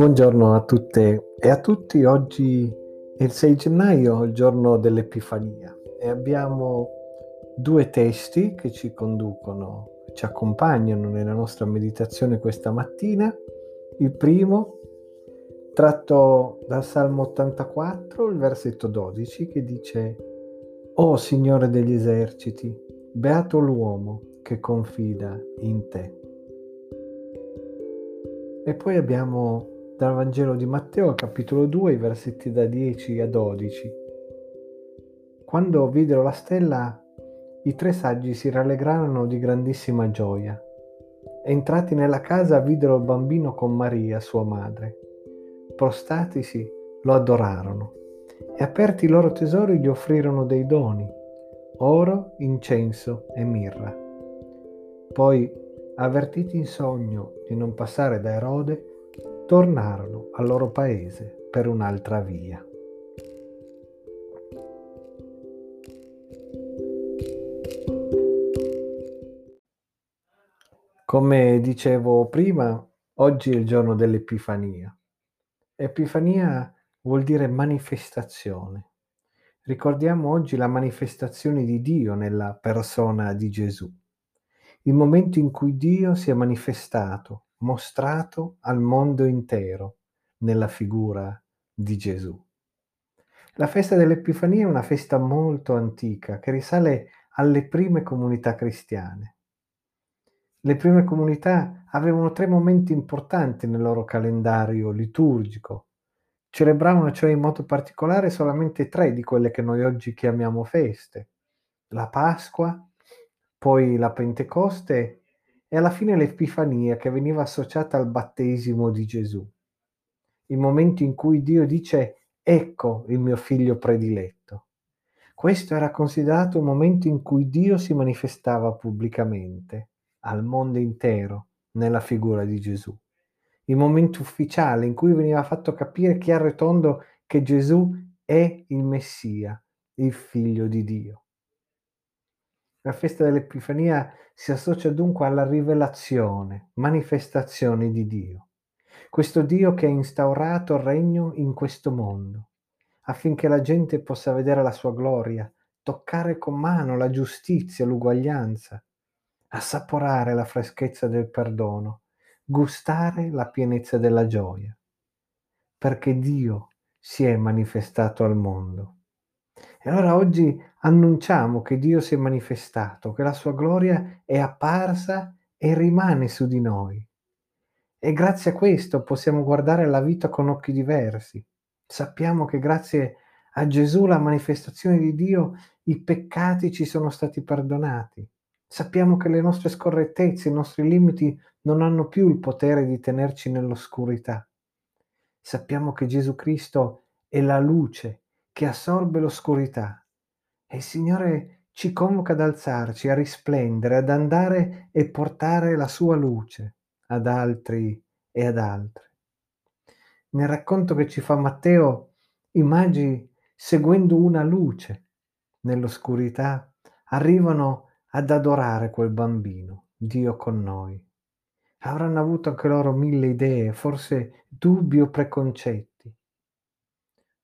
Buongiorno a tutte e a tutti, oggi è il 6 gennaio, il giorno dell'Epifania e abbiamo due testi che ci conducono, ci accompagnano nella nostra meditazione questa mattina. Il primo, tratto dal Salmo 84, il versetto 12, che dice O Signore degli eserciti, beato l'uomo che confida in te. E poi abbiamo dal Vangelo di Matteo, capitolo 2, i versetti da 10 a 12. Quando videro la stella, i tre saggi si rallegrarono di grandissima gioia. Entrati nella casa videro il bambino con Maria, sua madre. Prostatisi, lo adorarono e aperti i loro tesori gli offrirono dei doni, oro, incenso e mirra. Poi, avvertiti in sogno di non passare da Erode, tornarono al loro paese per un'altra via. Come dicevo prima, oggi è il giorno dell'Epifania. Epifania vuol dire manifestazione. Ricordiamo oggi la manifestazione di Dio nella persona di Gesù. Il momento in cui Dio si è manifestato mostrato al mondo intero nella figura di Gesù. La festa dell'Epifania è una festa molto antica che risale alle prime comunità cristiane. Le prime comunità avevano tre momenti importanti nel loro calendario liturgico. Celebravano cioè in modo particolare solamente tre di quelle che noi oggi chiamiamo feste. La Pasqua, poi la Pentecoste e alla fine l'Epifania che veniva associata al battesimo di Gesù. Il momento in cui Dio dice ecco il mio figlio prediletto. Questo era considerato un momento in cui Dio si manifestava pubblicamente al mondo intero nella figura di Gesù. Il momento ufficiale in cui veniva fatto capire chiaro e tondo che Gesù è il Messia, il figlio di Dio. La festa dell'Epifania si associa dunque alla rivelazione, manifestazione di Dio. Questo Dio che ha instaurato il regno in questo mondo, affinché la gente possa vedere la sua gloria, toccare con mano la giustizia, l'uguaglianza, assaporare la freschezza del perdono, gustare la pienezza della gioia, perché Dio si è manifestato al mondo. E allora oggi annunciamo che Dio si è manifestato, che la sua gloria è apparsa e rimane su di noi. E grazie a questo possiamo guardare la vita con occhi diversi. Sappiamo che grazie a Gesù, la manifestazione di Dio, i peccati ci sono stati perdonati. Sappiamo che le nostre scorrettezze, i nostri limiti non hanno più il potere di tenerci nell'oscurità. Sappiamo che Gesù Cristo è la luce che assorbe l'oscurità. E il Signore ci convoca ad alzarci, a risplendere, ad andare e portare la sua luce ad altri e ad altri. Nel racconto che ci fa Matteo, i magi, seguendo una luce nell'oscurità, arrivano ad adorare quel bambino, Dio con noi. Avranno avuto anche loro mille idee, forse dubbi o preconcetti.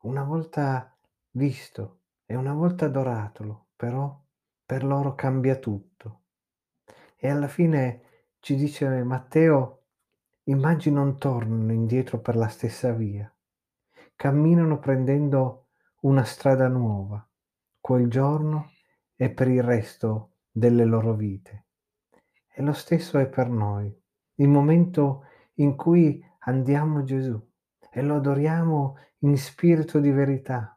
Una volta visto e una volta adoratolo, però per loro cambia tutto. E alla fine ci dice Matteo, i magi non tornano indietro per la stessa via, camminano prendendo una strada nuova, quel giorno e per il resto delle loro vite. E lo stesso è per noi, il momento in cui andiamo Gesù e lo adoriamo in spirito di verità,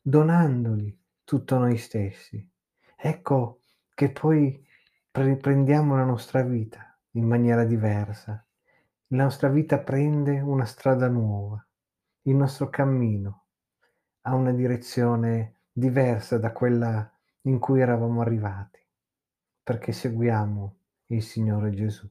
donandogli tutto noi stessi. Ecco che poi riprendiamo la nostra vita in maniera diversa. La nostra vita prende una strada nuova, il nostro cammino ha una direzione diversa da quella in cui eravamo arrivati, perché seguiamo il Signore Gesù.